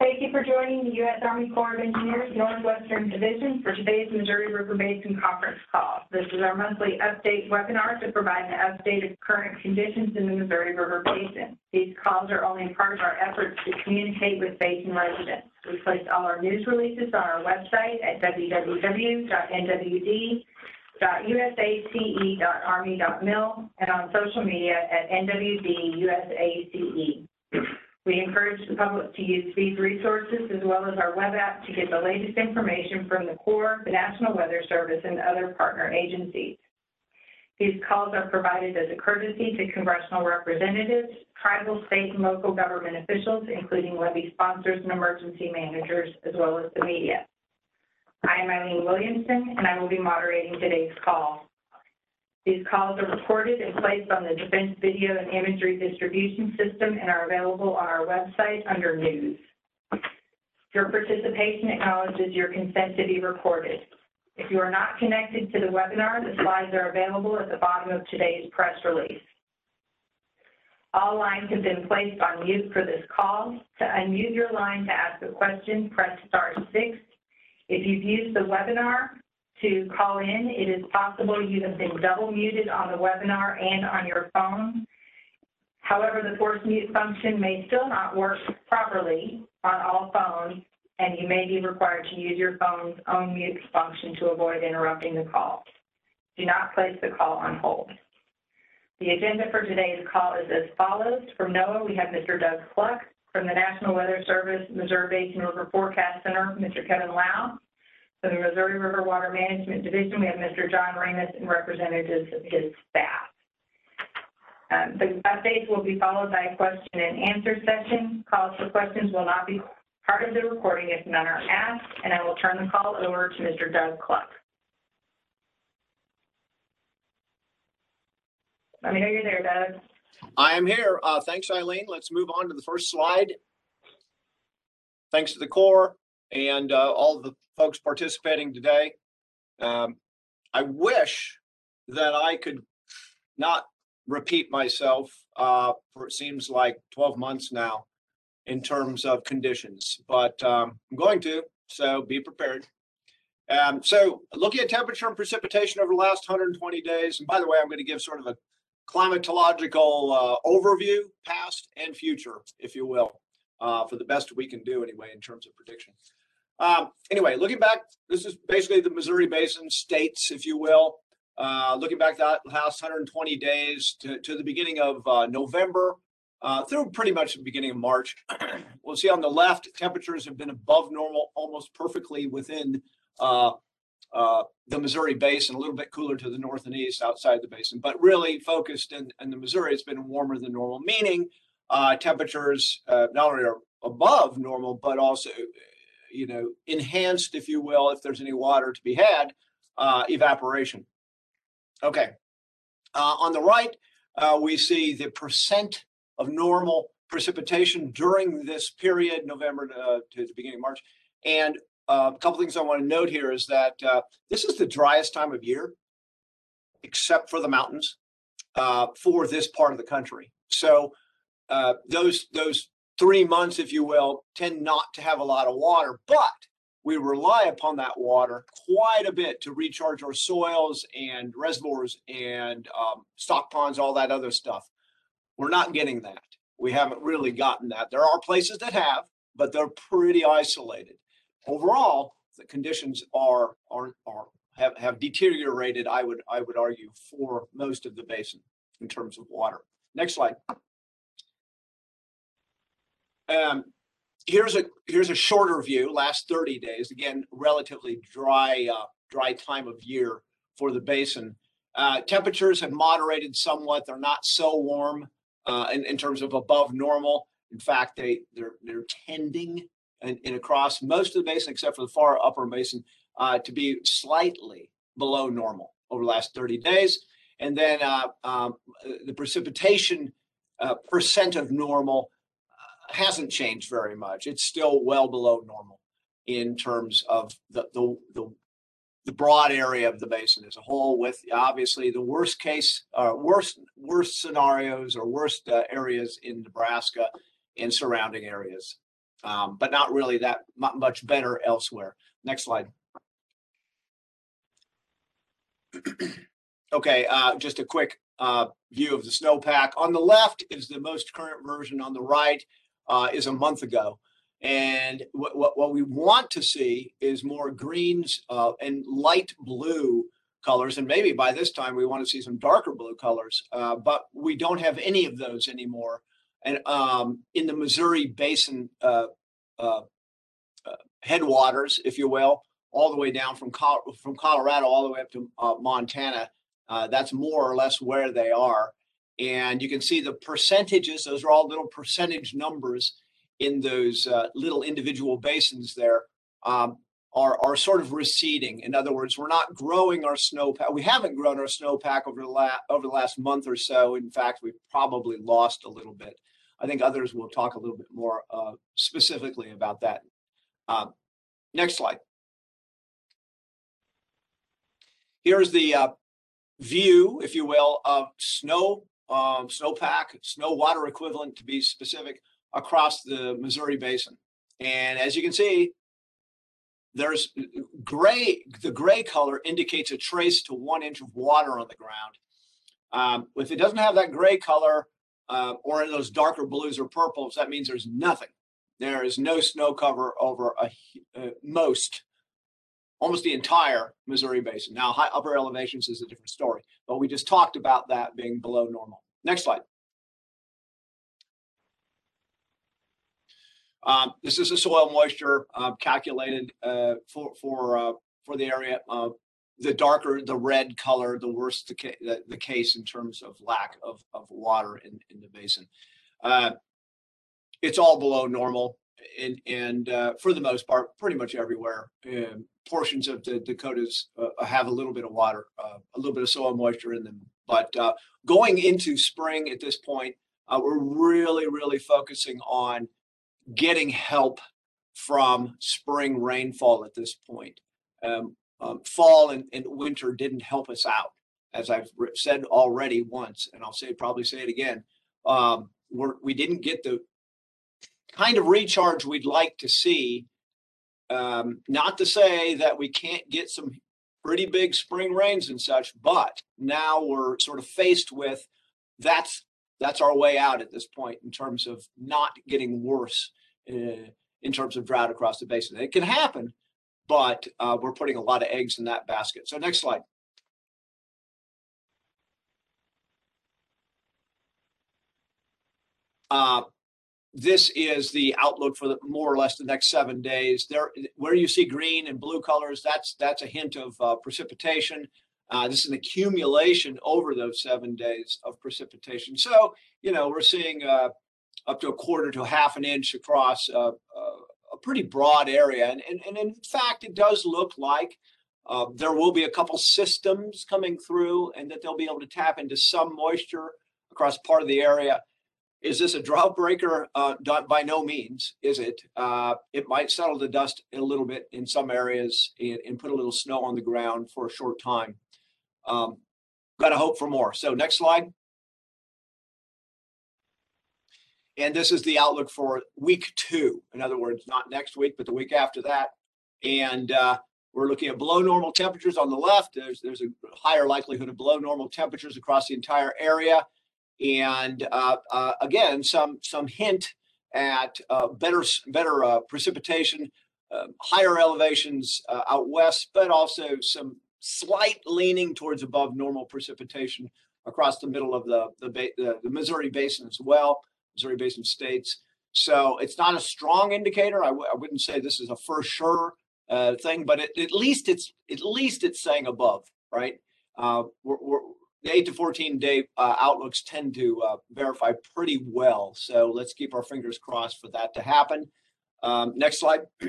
Thank you for joining the U.S. Army Corps of Engineers Northwestern Division for today's Missouri River Basin conference call. This is our monthly update webinar to provide an update of current conditions in the Missouri River Basin. These calls are only part of our efforts to communicate with basin residents. We place all our news releases on our website at www.nwd.usace.army.mil and on social media at nwdusace. We encourage the public to use these resources as well as our web app to get the latest information from the Corps, the National Weather Service, and other partner agencies. These calls are provided as a courtesy to congressional representatives, tribal, state, and local government officials, including levee sponsors and emergency managers, as well as the media. I am Eileen Williamson, and I will be moderating today's call. These calls are recorded and placed on the Defense Video and Imagery Distribution System and are available on our website under News. Your participation acknowledges your consent to be recorded. If you are not connected to the webinar, the slides are available at the bottom of today's press release. All lines have been placed on mute for this call. To unmute your line to ask a question, press star six. If you've used the webinar to call in, it is possible you have been double muted on the webinar and on your phone. However, the force mute function may still not work properly on all phones, and you may be required to use your phone's own mute function to avoid interrupting the call. Do not place the call on hold. The agenda for today's call is as follows. From NOAA, we have Mr. Doug Kluck. From the National Weather Service, Missouri Basin River Forecast Center, Mr. Kevin Low. From the Missouri River Water Management Division, we have Mr. John Remus and representatives of his staff. Um, the updates will be followed by a question and answer session. Calls for questions will not be part of the recording if none are asked, and I will turn the call over to Mr. Doug Kluck. Let me know you're there, Doug. I am here. Uh, thanks, Eileen. Let's move on to the first slide. Thanks to the Corps and uh, all the folks participating today. Um, I wish that I could not repeat myself uh, for it seems like 12 months now in terms of conditions, but um, I'm going to, so be prepared. Um, so looking at temperature and precipitation over the last 120 days, and by the way, I'm going to give sort of a climatological uh, overview, past and future, if you will, uh, for the best we can do anyway in terms of prediction. Um, anyway, looking back, this is basically the Missouri Basin states, if you will. Uh, looking back that last 120 days to, to the beginning of uh, November uh, through pretty much the beginning of March. we'll see on the left, temperatures have been above normal, almost perfectly within uh, uh, the Missouri Basin, a little bit cooler to the north and east outside the basin, but really focused in, in the Missouri, it's been warmer than normal, meaning uh, temperatures not only are above normal, but also you know, enhanced, if you will, if there's any water to be had, uh, evaporation. Okay. Uh, on the right, uh, we see the percent of normal precipitation during this period, November to, to the beginning of March. And uh, a couple things I want to note here is that uh, this is the driest time of year, except for the mountains, uh, for this part of the country. So those those three months, if you will, tend not to have a lot of water, but we rely upon that water quite a bit to recharge our soils and reservoirs and um, stock ponds, all that other stuff. We're not getting that. We haven't really gotten that. There are places that have, but they're pretty isolated. Overall, the conditions are are are have, have deteriorated. I would I would argue for most of the basin in terms of water. Next slide. Um, here's a here's a shorter view, last 30 days. Again, relatively dry uh, dry time of year for the basin. Uh, temperatures have moderated somewhat. They're not so warm uh, in, in terms of above normal. In fact, they they're they're tending in, in across most of the basin, except for the far upper basin, uh, to be slightly below normal over the last 30 days. And then uh, um, the precipitation uh, percent of normal hasn't changed very much. It's still well below normal in terms of the, the, the, the broad area of the basin as a whole, with obviously the worst case, uh, worst, worst scenarios or worst uh, areas in Nebraska and surrounding areas. um, but not really that much better elsewhere. Next slide. Okay, uh, just a quick uh, view of the snowpack. On the left is the most current version. On the right uh, is a month ago. And what, what, what we want to see is more greens uh, and light blue colors. And maybe by this time we want to see some darker blue colors, uh, but we don't have any of those anymore. And um, in the Missouri Basin uh, uh, uh, headwaters, if you will, all the way down from Col- from Colorado all the way up to uh, Montana, that's more or less where they are. And you can see the percentages; those are all little percentage numbers in those uh, little individual basins there um, are, are sort of receding. In other words, we're not growing our snowpack. We haven't grown our snowpack over the, la- over the last month or so. In fact, we've probably lost a little bit. I think others will talk a little bit more uh, specifically about that. Um, next slide. Here's the uh, view, if you will, of snow, um, snowpack, snow water equivalent to be specific across the Missouri Basin. And as you can see, there's gray, the gray color indicates a trace to one inch of water on the ground. Um, if it doesn't have that gray color uh, or in those darker blues or purples, that means there's nothing. There is no snow cover over a, uh, most, almost the entire Missouri Basin. Now, high upper elevations is a different story, but we just talked about that being below normal. Next slide. Um, this is the soil moisture uh, calculated uh, for for uh, for the area. Uh, the darker the red color, the worse the, ca- the, the case in terms of lack of, of water in, in the basin. Uh, it's all below normal, and and uh, for the most part, pretty much everywhere. Um, portions of the Dakotas uh, have a little bit of water, uh, a little bit of soil moisture in them. But uh, going into spring at this point, uh, we're really, really focusing on getting help from spring rainfall at this point. Um, um, fall and, and winter didn't help us out, as I've said already once, and I'll say probably say it again. Um, we're, we didn't get the kind of recharge we'd like to see. Um, not to say that we can't get some pretty big spring rains and such, but now we're sort of faced with that's that's our way out at this point in terms of not getting worse uh, in terms of drought across the basin. It can happen, but uh, we're putting a lot of eggs in that basket. So next slide. Uh, this is the outlook for the more or less the next seven days. There, where you see green and blue colors, that's that's a hint of uh, precipitation. Uh, this is an accumulation over those seven days of precipitation. So, you know, we're seeing uh, up to a quarter to half an inch across uh, uh, a pretty broad area. And, and, and in fact, it does look like uh, there will be a couple systems coming through and that they'll be able to tap into some moisture across part of the area. Is this a drought breaker? Uh, by no means is it. Uh, it might settle the dust a little bit in some areas and, and put a little snow on the ground for a short time. Um, Got to hope for more. So next slide. And this is the outlook for week two. In other words, not next week, but the week after that. And uh, we're looking at below normal temperatures on the left. There's there's a higher likelihood of below normal temperatures across the entire area. And uh, uh, again, some some hint at uh, better better uh, precipitation, uh, higher elevations uh, out west, but also some slight leaning towards above normal precipitation across the middle of the the, the, the Missouri Basin as well, Missouri Basin states. So it's not a strong indicator. I w- I wouldn't say this is a for sure uh, thing, but it, at least it's at least it's saying above, right? Uh, we're, we're, the eight to 14 day uh, outlooks tend to uh, verify pretty well. So let's keep our fingers crossed for that to happen. Um, next slide.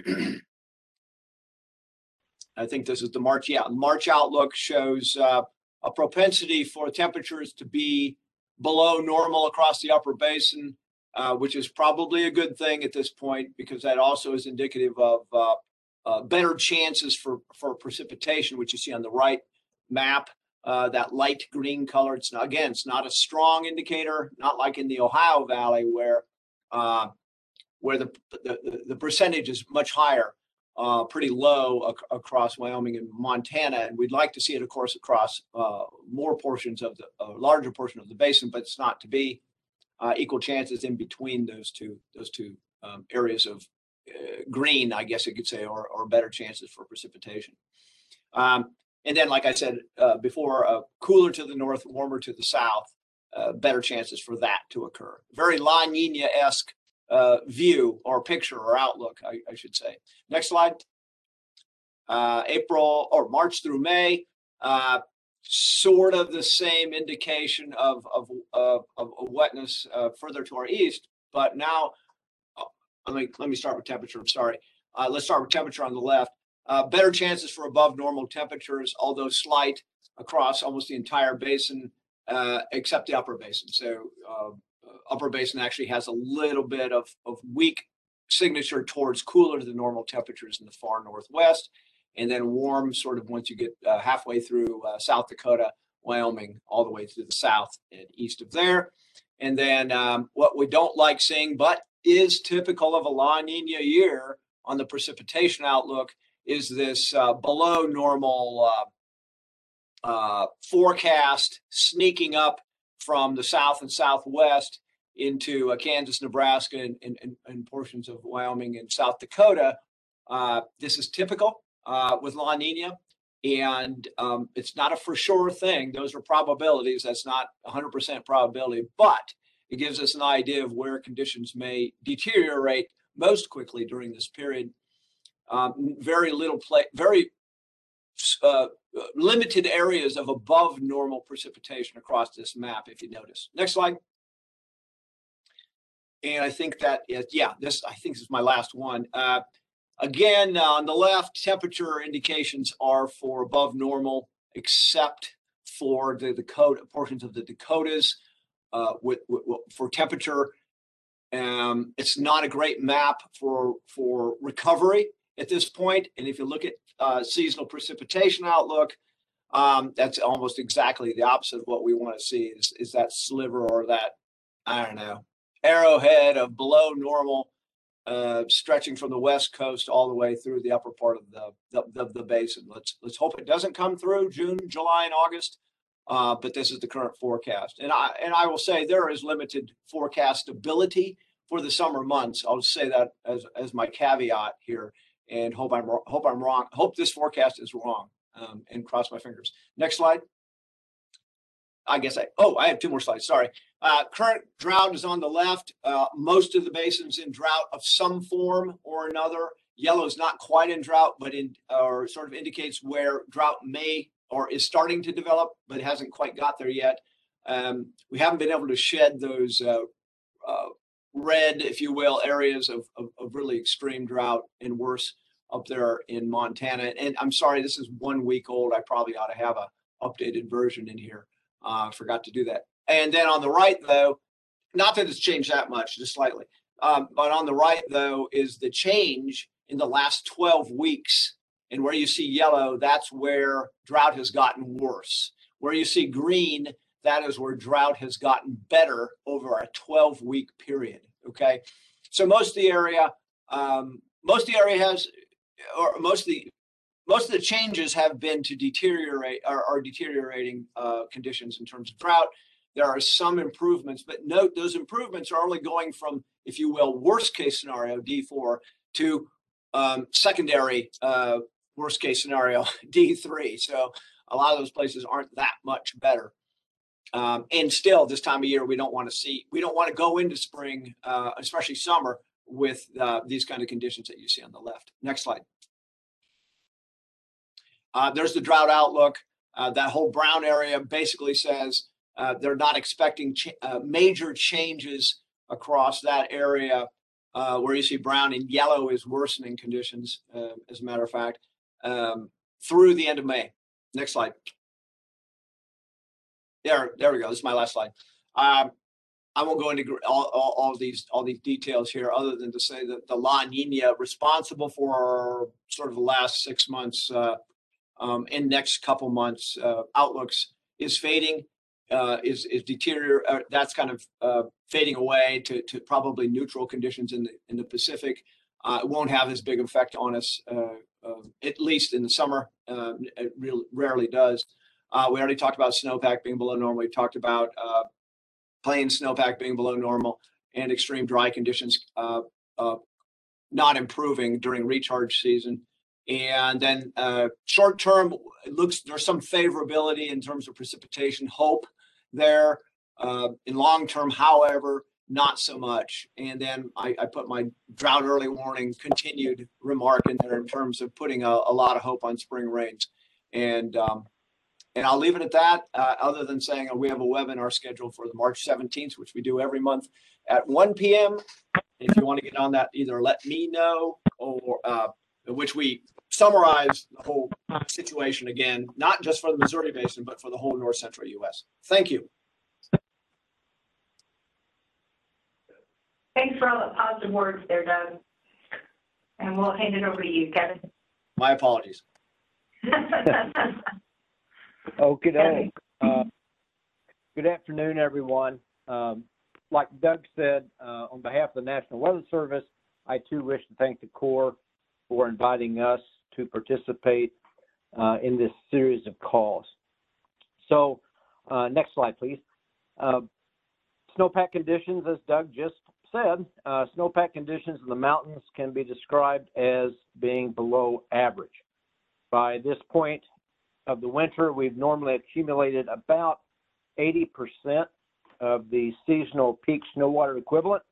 I think this is the March. Yeah, March outlook shows uh, a propensity for temperatures to be below normal across the upper basin, uh, which is probably a good thing at this point because that also is indicative of uh, uh, better chances for for precipitation, which you see on the right map. Uh, that light green color. It's not, again, it's not a strong indicator, not like in the Ohio Valley where uh, where the, the, the- percentage is much higher, uh, pretty low ac- across Wyoming and Montana. And we'd like to see it, of course, across, uh, more portions of the, larger portion of the basin, but it's not to be. Uh, equal chances in between those two, those two, um, areas of, uh, green, I guess you could say, or, or better chances for precipitation. Um, and then, like I said, uh, before, uh, cooler to the north, warmer to the south, uh, better chances for that to occur. Very La Nina-esque uh, view or picture or outlook, I, I should say. Next slide. Uh, April or March through May, uh, sort of the same indication of of of, of wetness further to our east, but now let me let me start with temperature. I'm sorry. Let's start with temperature on the left. Uh, better chances for above normal temperatures, although slight across almost the entire basin, uh, except the upper basin. So uh, upper basin actually has a little bit of, of weak signature towards cooler than normal temperatures in the far northwest, and then warm sort of once you get uh, halfway through uh, South Dakota, Wyoming, all the way to the south and east of there. And then um, what we don't like seeing, but is typical of a La Nina year on the precipitation outlook, is this uh, below normal uh, uh, forecast sneaking up from the south and southwest into uh, Kansas, Nebraska, and, and, and- portions of Wyoming and South Dakota. Uh, this is typical with La Nina, and um, it's not a for sure thing. Those are probabilities. That's not 100% probability, but it gives us an idea of where conditions may deteriorate most quickly during this period. Um, very little play, very uh, limited areas of above normal precipitation across this map, if you notice. Next slide. And I think that, is- yeah, this, I think this is my last one. Uh, Again, uh, on the left, temperature indications are for above normal, except for the Dakota, portions of the Dakotas uh, with- with- for temperature. Um, It's not a great map for, for recovery at this point. And if you look at uh, seasonal precipitation outlook, um, that's almost exactly the opposite of what we want to see is, is that sliver or that, I don't know, arrowhead of below normal, uh, stretching from the west coast all the way through the upper part of the, the, the, the basin. Let's, let's hope it doesn't come through June, July, and August. Uh, but this is the current forecast. And I, and I will say there is limited forecast ability for the summer months. I'll say that as, as my caveat here and hope I'm, hope I'm wrong. Hope this forecast is wrong um, and cross my fingers. Next slide. I guess I, oh, I have two more slides, sorry. Uh, current drought is on the left. Uh, most of the basins in drought of some form or another. Yellow is not quite in drought, but in, or sort of indicates where drought may or is starting to develop, but hasn't quite got there yet. Um, we haven't been able to shed those, uh, uh, red, if you will, areas of, of, of really extreme drought and worse up there in Montana. And I'm sorry, this is one week old. I probably ought to have a updated version in here. Uh, forgot to do that. And then on the right, though, not that it's changed that much, just slightly. Um, but on the right, though, is the change in the last 12 weeks. And where you see yellow, that's where drought has gotten worse. Where you see green, that is where drought has gotten better over a 12 week period. Okay. So most of the area, um, most of the area has, or most of the, most of the changes have been to deteriorate or are deteriorating uh, conditions in terms of drought. There are some improvements, but note those improvements are only going from, if you will, worst case scenario D4 to um, secondary uh, worst case scenario D3. So a lot of those places aren't that much better. Um, and still, this time of year, we don't want to see, we don't want to go into spring, uh, especially summer, with uh, these kind of conditions that you see on the left. Next slide. Uh, there's the drought outlook. Uh, that whole brown area basically says uh, they're not expecting uh, major changes across that area. Where you see brown and yellow is worsening conditions, uh, as a matter of fact, um, through the end of May. Next slide. There, there we go. This is my last slide. Um, I won't go into all, all, all these all these details here, other than to say that the La Nina responsible for sort of the last six months uh, um, and next couple months uh, outlooks is fading. uh, is, is deterior, uh, that's kind of, uh, fading away to, to probably neutral conditions in the, in the Pacific. Uh, it won't have as big effect on us, uh, at least in the summer. It real, rarely does. Uh, we already talked about snowpack being below normal. We talked about, uh, plain snowpack being below normal and extreme dry conditions, uh, uh, not improving during recharge season. And then uh, short term, looks there's some favorability in terms of precipitation hope there. Uh, in long term, however, not so much. And then I, I put my drought early warning continued remark in there in terms of putting a, a lot of hope on spring rains. And um, and I'll leave it at that. Uh, other than saying we have a webinar scheduled for the March 17th, which we do every month at 1 p.m. If you want to get on that, either let me know or uh, which we summarize the whole situation again, not just for the Missouri Basin, but for the whole north central U.S. Thank you. Thanks for all the positive words there, Doug. And we'll hand it over to you, Kevin. My apologies. Okay, doke. Uh, Good afternoon, everyone. Um, Like Doug said, uh, on behalf of the National Weather Service, I too wish to thank the Corps for inviting us to participate uh, in this series of calls. So, uh, next slide, please. Uh, Snowpack conditions, as Doug just said, uh, snowpack conditions in the mountains can be described as being below average. By this point, of the winter, we've normally accumulated about 80% of the seasonal peak snow water equivalent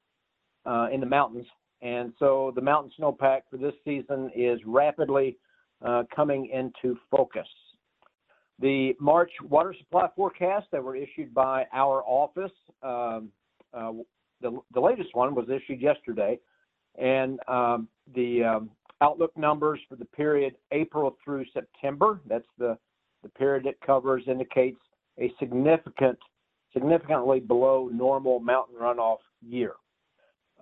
uh, in the mountains. And so the mountain snowpack for this season is rapidly uh, coming into focus. The March water supply forecast that were issued by our office, um, uh, the, the latest one was issued yesterday, and um, the um, outlook numbers for the period April through September, that's the, period it covers, indicates a significant, significantly below normal mountain runoff year.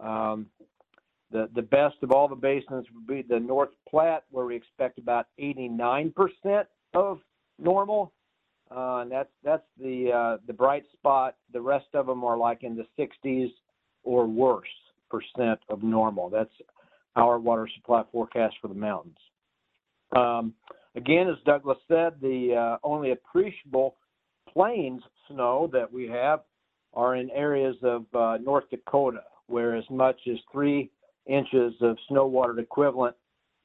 Um, the, best of all the basins would be the North Platte, where we expect about 89% of normal. Uh, that's uh, the bright spot. The rest of them are like in the 60s or worse percent of normal. That's our water supply forecast for the mountains. Um, again, as Douglas said, the uh, only appreciable plains snow that we have are in areas of uh, North Dakota, where as much as three inches of snow water equivalent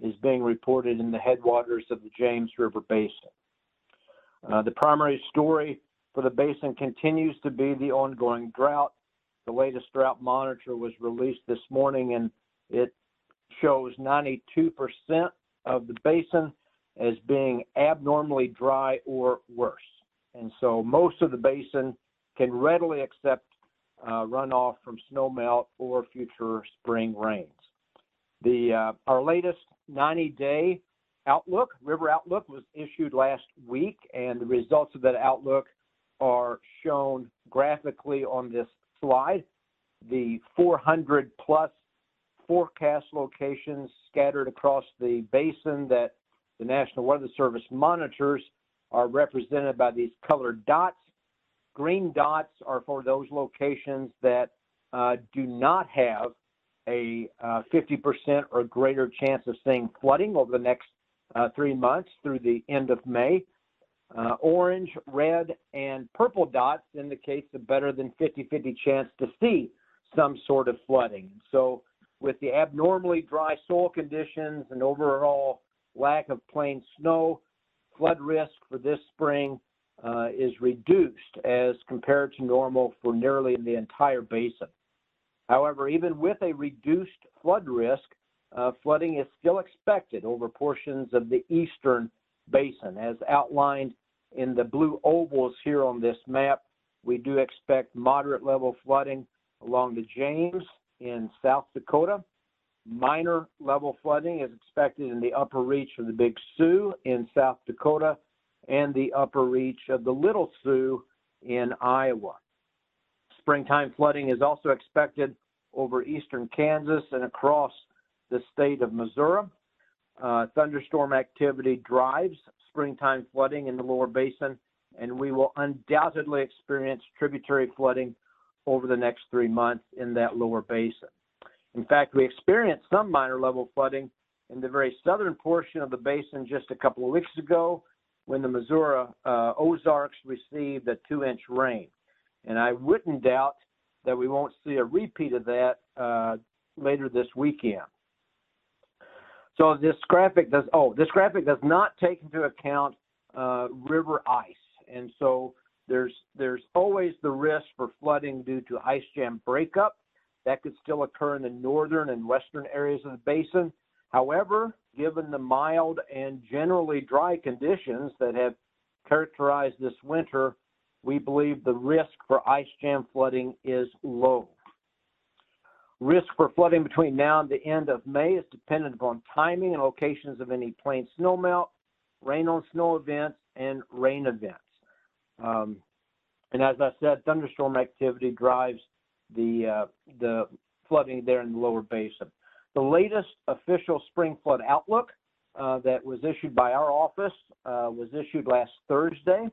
is being reported in the headwaters of the James River Basin. Uh, the primary story for the basin continues to be the ongoing drought. The latest drought monitor was released this morning and it shows 92% of the basin as being abnormally dry or worse. And so most of the basin can readily accept uh, runoff from snowmelt or future spring rains. The uh, our latest 90-day outlook, river outlook, was issued last week, and the results of that outlook are shown graphically on this slide. The 400 plus forecast locations scattered across the basin that the National Weather Service monitors are represented by these colored dots. Green dots are for those locations that uh, do not have a uh, 50% or greater chance of seeing flooding over the next uh, three months through the end of May. Uh, orange, red, and purple dots indicates a better than 50-50 chance to see some sort of flooding. So with the abnormally dry soil conditions and overall lack of plain snow, flood risk for this spring uh, is reduced as compared to normal for nearly the entire basin. However, even with a reduced flood risk, uh, flooding is still expected over portions of the eastern basin. As outlined in the blue ovals here on this map, we do expect moderate level flooding along the James in South Dakota. Minor level flooding is expected in the upper reach of the Big Sioux in South Dakota and the upper reach of the Little Sioux in Iowa. Springtime flooding is also expected over eastern Kansas and across the state of Missouri. Uh, thunderstorm activity drives springtime flooding in the lower basin and we will undoubtedly experience tributary flooding over the next three months in that lower basin. In fact, we experienced some minor level flooding in the very southern portion of the basin just a couple of weeks ago when the Missouri uh, Ozarks received a two inch rain. And I wouldn't doubt that we won't see a repeat of that uh, later this weekend. So this graphic does, oh, this graphic does not take into account uh, river ice. And so there's, there's always the risk for flooding due to ice jam breakup. That could still occur in the northern and western areas of the basin. However, given the mild and generally dry conditions that have characterized this winter, we believe the risk for ice jam flooding is low. Risk for flooding between now and the end of May is dependent upon timing and locations of any planned snowmelt, rain on snow events, and rain events. Um, and as I said, thunderstorm activity drives the uh, the flooding there in the lower basin. The latest official spring flood outlook uh, that was issued by our office uh, was issued last Thursday,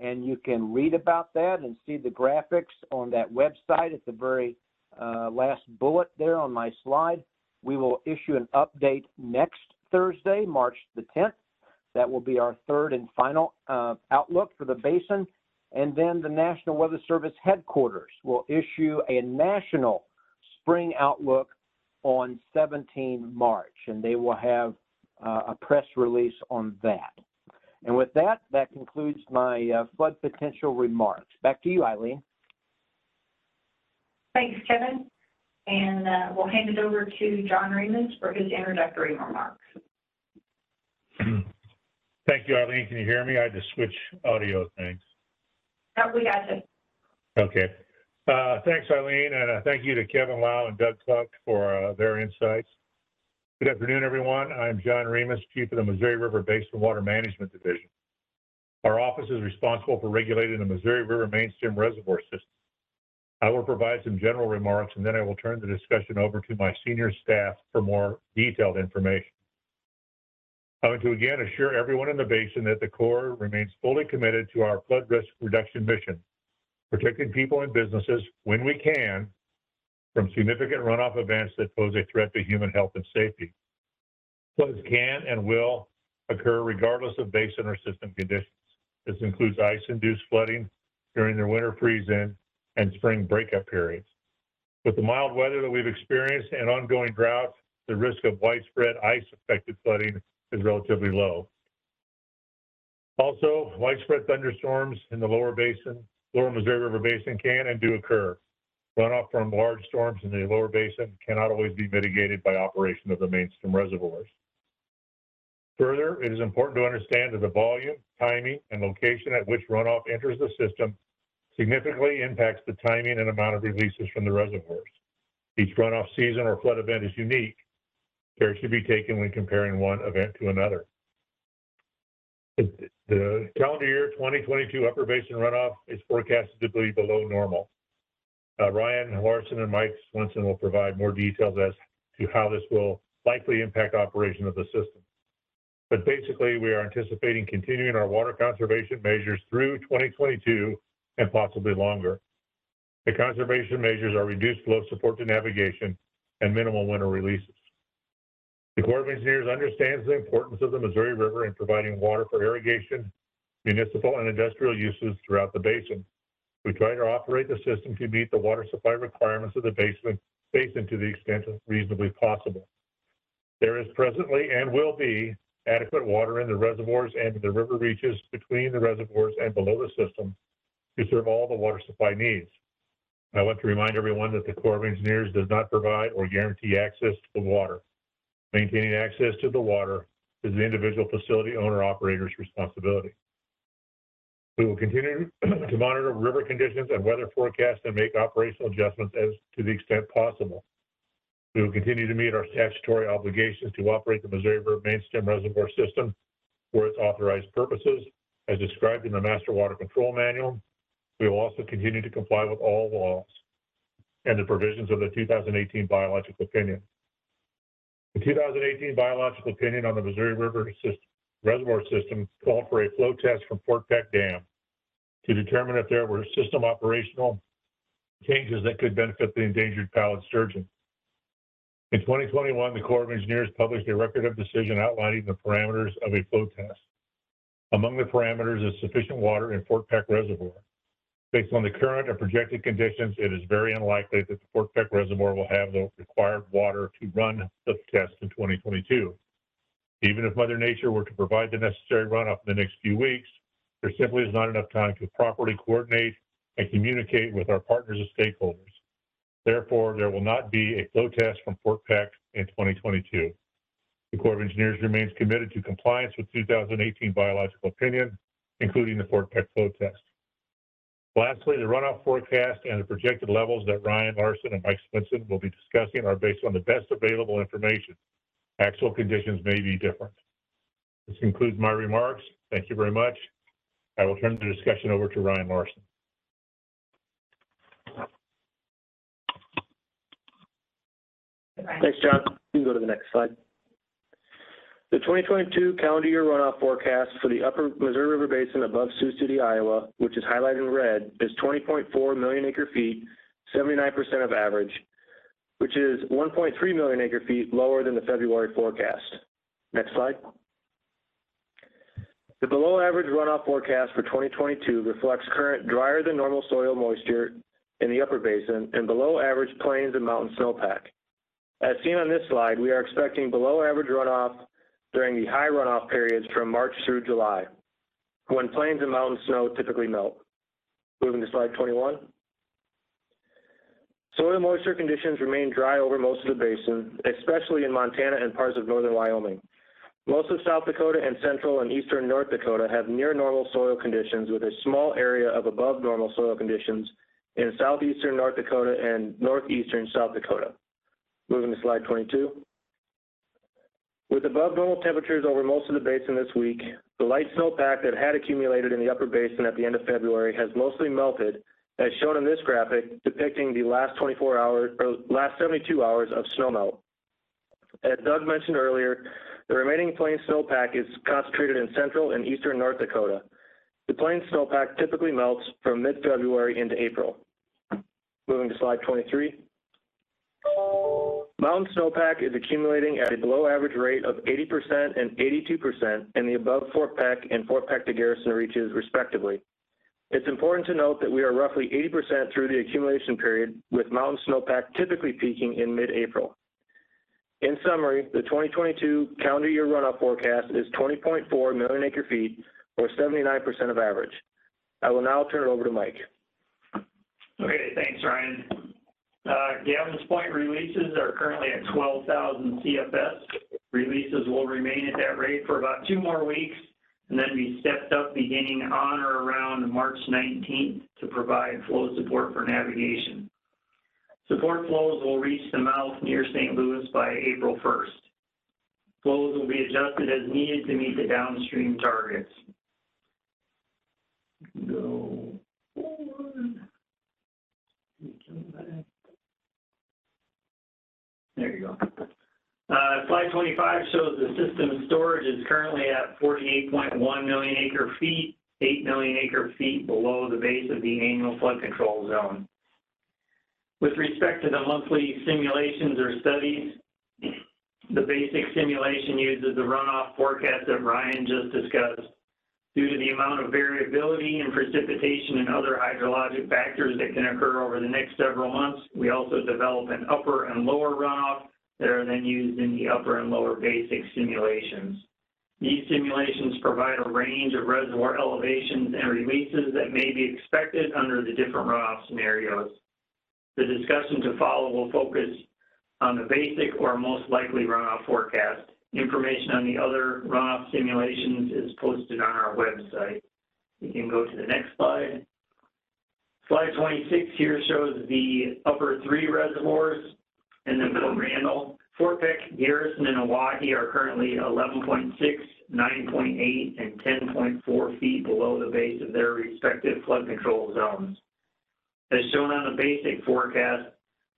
and you can read about that and see the graphics on that website at the very uh, last bullet there on my slide. We will issue an update next Thursday, March the 10th. That will be our third and final uh, outlook for the basin. And then the National Weather Service headquarters will issue a national spring outlook on 17 March, and they will have uh, a press release on that. And with that, that concludes my uh, flood potential remarks. Back to you, Eileen. Thanks, Kevin. And uh, we'll hand it over to John Remus for his introductory remarks. Thank you, Eileen. Can you hear me? I had to switch audio things. Oh, we got you. Okay. Uh, thanks, Eileen, and uh, thank you to Kevin Low and Doug Kluck for uh, their insights. Good afternoon, everyone. I'm John Remus, Chief of the Missouri River Basin Water Management Division. Our office is responsible for regulating the Missouri River mainstem reservoir system. I will provide some general remarks, and then I will turn the discussion over to my senior staff for more detailed information. I want to again assure everyone in the basin that the Corps remains fully committed to our flood risk reduction mission, protecting people and businesses when we can from significant runoff events that pose a threat to human health and safety. Floods can and will occur regardless of basin or system conditions. This includes ice-induced flooding during the winter freeze-in and spring breakup periods. With the mild weather that we've experienced and ongoing drought, the risk of widespread ice-affected flooding is relatively low. Also, widespread thunderstorms in the lower basin, lower Missouri River Basin can and do occur. Runoff from large storms in the lower basin cannot always be mitigated by operation of the mainstem reservoirs. Further, it is important to understand that the volume, timing, and location at which runoff enters the system significantly impacts the timing and amount of releases from the reservoirs. Each runoff season or flood event is unique, care should be taken when comparing one event to another. The calendar year 2022 upper basin runoff is forecasted to be below normal. Uh, Ryan Larson and Mike Swenson will provide more details as to how this will likely impact operation of the system. But basically, we are anticipating continuing our water conservation measures through 2022 and possibly longer. The conservation measures are reduced flow support to navigation and minimal winter releases. The Corps of Engineers understands the importance of the Missouri River in providing water for irrigation, municipal and industrial uses throughout the basin. We try to operate the system to meet the water supply requirements of the basin, basin to the extent reasonably possible. There is presently and will be adequate water in the reservoirs and the river reaches between the reservoirs and below the system to serve all the water supply needs. I want to remind everyone that the Corps of Engineers does not provide or guarantee access to the water. Maintaining access to the water is the individual facility owner operator's responsibility. We will continue to monitor river conditions and weather forecasts and make operational adjustments as to the extent possible. We will continue to meet our statutory obligations to operate the Missouri River Mainstem Reservoir System for its authorized purposes, as described in the Master Water Control Manual. We will also continue to comply with all laws and the provisions of the 2018 biological opinion. The 2018 biological opinion on the Missouri River system, reservoir system called for a flow test from Fort Peck Dam to determine if there were system operational changes that could benefit the endangered pallid sturgeon. In 2021, the Corps of Engineers published a record of decision outlining the parameters of a flow test. Among the parameters is sufficient water in Fort Peck Reservoir. Based on the current and projected conditions, it is very unlikely that the Fort Peck Reservoir will have the required water to run the test in 2022. Even if Mother Nature were to provide the necessary runoff in the next few weeks, there simply is not enough time to properly coordinate and communicate with our partners and stakeholders. Therefore, there will not be a flow test from Fort Peck in 2022. The Corps of Engineers remains committed to compliance with 2018 biological opinion, including the Fort Peck flow test. Lastly, the runoff forecast and the projected levels that Ryan Larson and Mike Swenson will be discussing are based on the best available information. Actual conditions may be different. This concludes my remarks. Thank you very much. I will turn the discussion over to Ryan Larson. Thanks, John. You can go to the next slide. The 2022 calendar year runoff forecast for the upper Missouri River Basin above Sioux City, Iowa, which is highlighted in red, is 20.4 million acre feet, 79% of average, which is 1.3 million acre feet lower than the February forecast. Next slide. The below average runoff forecast for 2022 reflects current drier than normal soil moisture in the upper basin and below average plains and mountain snowpack. As seen on this slide, we are expecting below average runoff during the high runoff periods from March through July, when plains and mountain snow typically melt. Moving to slide 21. Soil moisture conditions remain dry over most of the basin, especially in Montana and parts of northern Wyoming. Most of South Dakota and central and eastern North Dakota have near normal soil conditions with a small area of above normal soil conditions in southeastern North Dakota and northeastern South Dakota. Moving to slide 22. With above normal temperatures over most of the basin this week, the light snowpack that had accumulated in the upper basin at the end of February has mostly melted, as shown in this graphic depicting the last 24 hours or last 72 hours of snowmelt. As Doug mentioned earlier, the remaining plain snowpack is concentrated in central and eastern North Dakota. The plain snowpack typically melts from mid-February into April. Moving to slide 23. Mountain snowpack is accumulating at a below average rate of 80% and 82% in the above Fort Peck and Fort Peck to Garrison reaches respectively. It's important to note that we are roughly 80% through the accumulation period, with mountain snowpack typically peaking in mid-April. In summary, the 2022 calendar year runoff forecast is 20.4 million acre feet, or 79% of average. I will now turn it over to Mike. Okay, thanks, Ryan. Uh, Gavin's Point releases are currently at 12,000 CFS. Releases will remain at that rate for about two more weeks and then be stepped up beginning on or around March 19th to provide flow support for navigation. Support flows will reach the mouth near St. Louis by April 1st. Flows will be adjusted as needed to meet the downstream targets. Go There you go. Uh, slide 25 shows the system storage is currently at 48.1 million acre feet, 8 million acre feet below the base of the annual flood control zone. With respect to the monthly simulations or studies, the basic simulation uses the runoff forecast that Ryan just discussed. Due to the amount of variability in precipitation and other hydrologic factors that can occur over the next several months, we also develop an upper and lower runoff that are then used in the upper and lower basic simulations. These simulations provide a range of reservoir elevations and releases that may be expected under the different runoff scenarios. The discussion to follow will focus on the basic or most likely runoff forecast. Information on the other runoff simulations is posted on our website. We can go to the next slide. Slide 26 here shows the upper three reservoirs and then Fort Randall. Fort Peck, Garrison, and Oahe are currently 11.6, 9.8, and 10.4 feet below the base of their respective flood control zones. As shown on the basic forecast,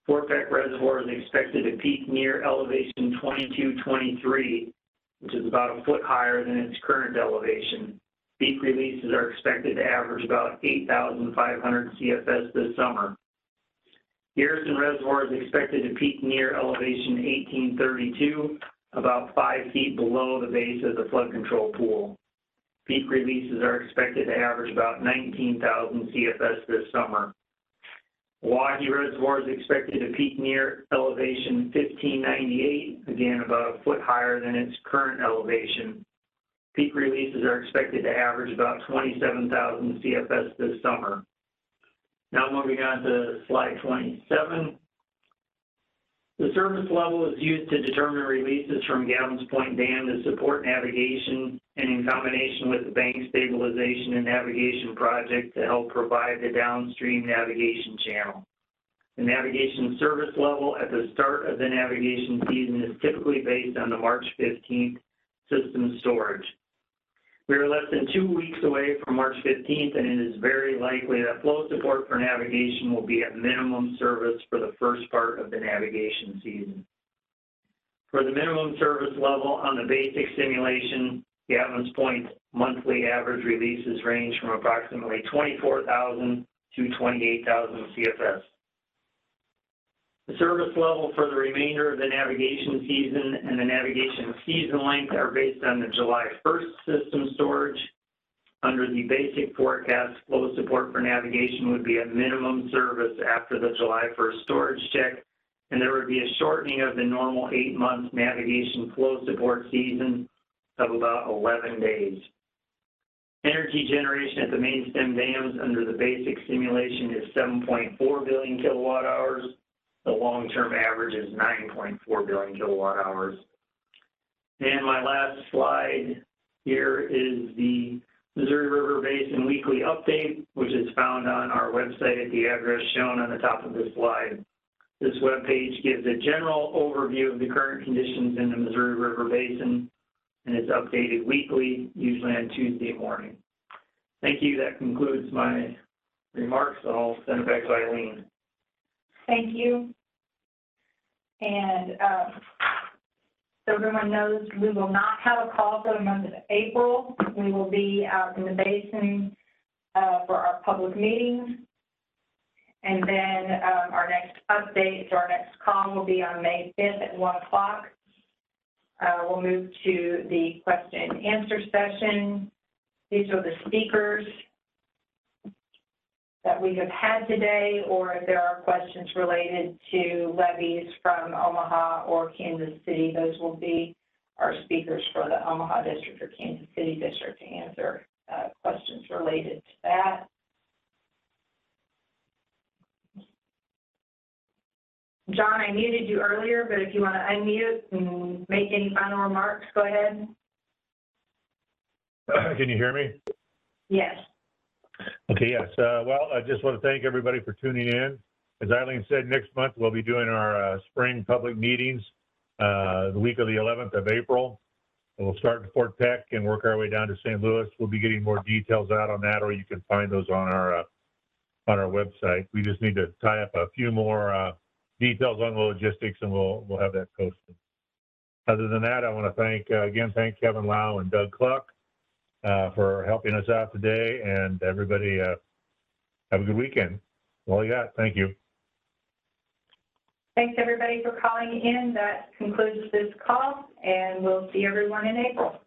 Fort Peck Reservoir is expected to peak near elevation 2223, which is about a foot higher than its current elevation. Peak releases are expected to average about 8,500 CFS this summer. Garrison Reservoir is expected to peak near elevation 1832, about five feet below the base of the flood control pool. Peak releases are expected to average about 19,000 CFS this summer. Oahe Reservoir is expected to peak near elevation 1598, again about a foot higher than its current elevation. Peak releases are expected to average about 27,000 CFS this summer. Now moving on to slide 27. The service level is used to determine releases from Gavins Point Dam to support navigation and in combination with the bank stabilization and navigation project to help provide the downstream navigation channel. The navigation service level at the start of the navigation season is typically based on the March 15th system storage. We are less than two weeks away from March 15th, and it is very likely that flow support for navigation will be at minimum service for the first part of the navigation season. For the minimum service level on the basic simulation, Gavins Point monthly average releases range from approximately 24,000 to 28,000 CFS. The service level for the remainder of the navigation season and the navigation season length are based on the July 1st system storage. Under the basic forecast, flow support for navigation would be a minimum service after the July 1st storage check, and there would be a shortening of the normal eight-month navigation flow support season of about 11 days. Energy generation at the main stem dams under the basic simulation is 7.4 billion kilowatt hours. The long-term average is 9.4 billion kilowatt hours. And my last slide here is the Missouri River Basin Weekly Update, which is found on our website at the address shown on the top of this slide. This webpage gives a general overview of the current conditions in the Missouri River Basin and is updated weekly, usually on Tuesday morning. Thank you. That concludes my remarks. I'll send it back to Eileen. Thank you. And um, so everyone knows, we will not have a call for the month of April. We will be out in the basin uh, for our public meetings. And then um, our next update, so our next call will be on May 5th at 1 o'clock. Uh, We'll move to the question and answer session. These are the speakers that we have had today, or if there are questions related to levees from Omaha or Kansas City, those will be our speakers for the Omaha District or Kansas City District to answer uh, questions related to that. John, I muted you earlier, but if you want to unmute and make any final remarks, go ahead. Can you hear me? Yes. Okay, yes. Uh, well, I just want to thank everybody for tuning in. As Eileen said, next month we'll be doing our uh, spring public meetings uh, the week of the 11th of April. We'll start in Fort Peck and work our way down to St. Louis. We'll be getting more details out on that, or you can find those on our uh, on our website. We just need to tie up a few more uh, details on the logistics, and we'll we'll have that posted. Other than that, I want to thank uh, again thank Kevin Low and Doug Kluck uh, for helping us out today, and everybody uh, have a good weekend. All you got. Thank you. Thanks, everybody, for calling in. That concludes this call, and we'll see everyone in April.